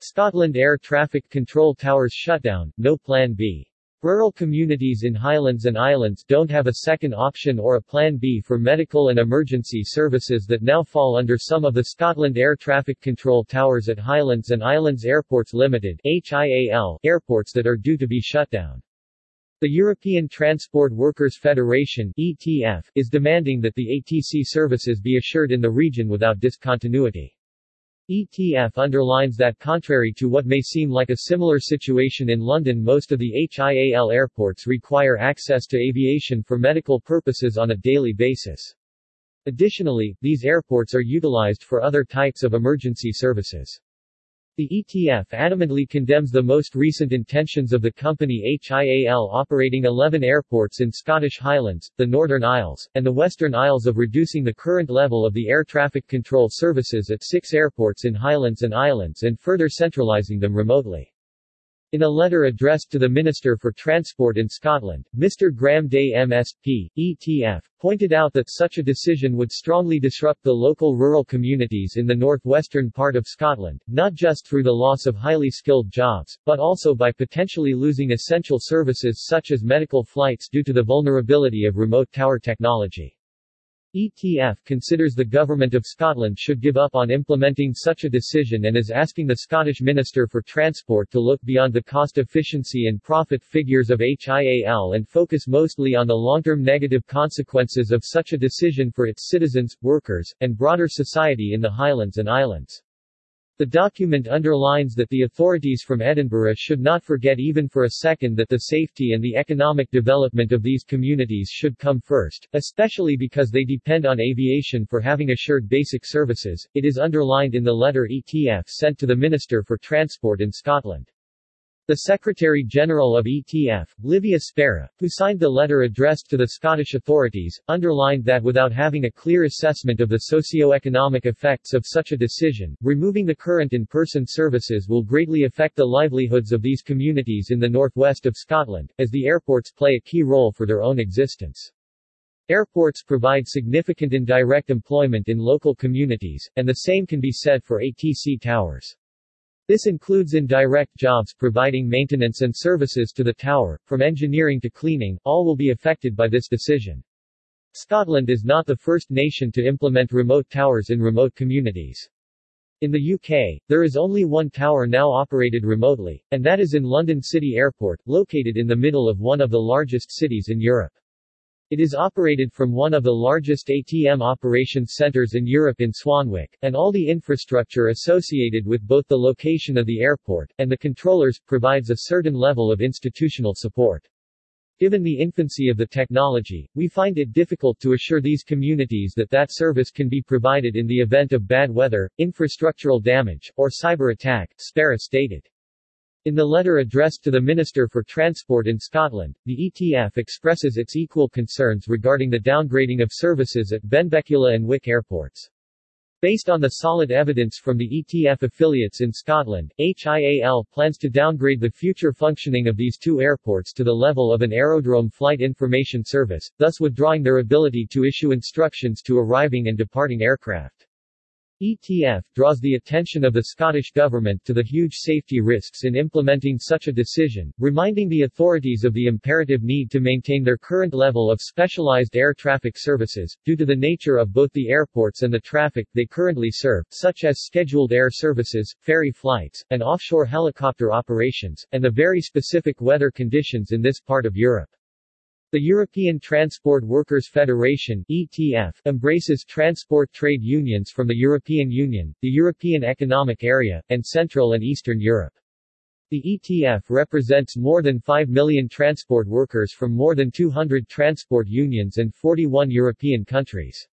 Scotland Air Traffic Control Towers shutdown, no Plan B. Rural communities in Highlands and Islands don't have a second option or a Plan B for medical and emergency services that now fall under some of the Scotland Air Traffic Control Towers at Highlands and Islands Airports Limited HIAL airports that are due to be shut down. The European Transport Workers Federation ETF, is demanding that the ATC services be assured in the region without discontinuity. ETF underlines that contrary to what may seem like a similar situation in London most of the HIAL airports require access to aviation for medical purposes on a daily basis. Additionally, these airports are utilized for other types of emergency services. The ETF adamantly condemns the most recent intentions of the company HIAL operating 11 airports in Scottish Highlands, the Northern Isles, and the Western Isles of reducing the current level of the air traffic control services at six airports in Highlands and Islands and further centralising them remotely. In a letter addressed to the Minister for Transport in Scotland, Mr. Graeme Dey MSP, ETF, pointed out that such a decision would strongly disrupt the local rural communities in the northwestern part of Scotland, not just through the loss of highly skilled jobs, but also by potentially losing essential services such as medical flights due to the vulnerability of remote tower technology. ETF considers the Government of Scotland should give up on implementing such a decision and is asking the Scottish Minister for Transport to look beyond the cost efficiency and profit figures of HIAL and focus mostly on the long-term negative consequences of such a decision for its citizens, workers, and broader society in the Highlands and Islands. The document underlines that the authorities from Edinburgh should not forget even for a second that the safety and the economic development of these communities should come first, especially because they depend on aviation for having assured basic services, it is underlined in the letter ETF sent to the Minister for Transport in Scotland. The Secretary-General of ETF, Livia Spera, who signed the letter addressed to the Scottish authorities, underlined that without having a clear assessment of the socio-economic effects of such a decision, removing the current in-person services will greatly affect the livelihoods of these communities in the northwest of Scotland, as the airports play a key role for their own existence. Airports provide significant indirect employment in local communities, and the same can be said for ATC towers. This includes indirect jobs providing maintenance and services to the tower, from engineering to cleaning, all will be affected by this decision. Scotland is not the first nation to implement remote towers in remote communities. In the UK, there is only one tower now operated remotely, and that is in London City Airport, located in the middle of one of the largest cities in Europe. It is operated from one of the largest ATM operations centers in Europe in Swanwick, and all the infrastructure associated with both the location of the airport, and the controllers, provides a certain level of institutional support. Given the infancy of the technology, we find it difficult to assure these communities that that service can be provided in the event of bad weather, infrastructural damage, or cyber attack, Spera stated. In the letter addressed to the Minister for Transport in Scotland, the ETF expresses its equal concerns regarding the downgrading of services at Benbecula and Wick airports. Based on the solid evidence from the ETF affiliates in Scotland, HIAL plans to downgrade the future functioning of these two airports to the level of an aerodrome flight information service, thus withdrawing their ability to issue instructions to arriving and departing aircraft. ETF draws the attention of the Scottish Government to the huge safety risks in implementing such a decision, reminding the authorities of the imperative need to maintain their current level of specialized air traffic services, due to the nature of both the airports and the traffic they currently serve, such as scheduled air services, ferry flights, and offshore helicopter operations, and the very specific weather conditions in this part of Europe. The European Transport Workers Federation ETF embraces transport trade unions from the European Union, the European Economic Area, and Central and Eastern Europe. The ETF represents more than 5 million transport workers from more than 200 transport unions and 41 European countries.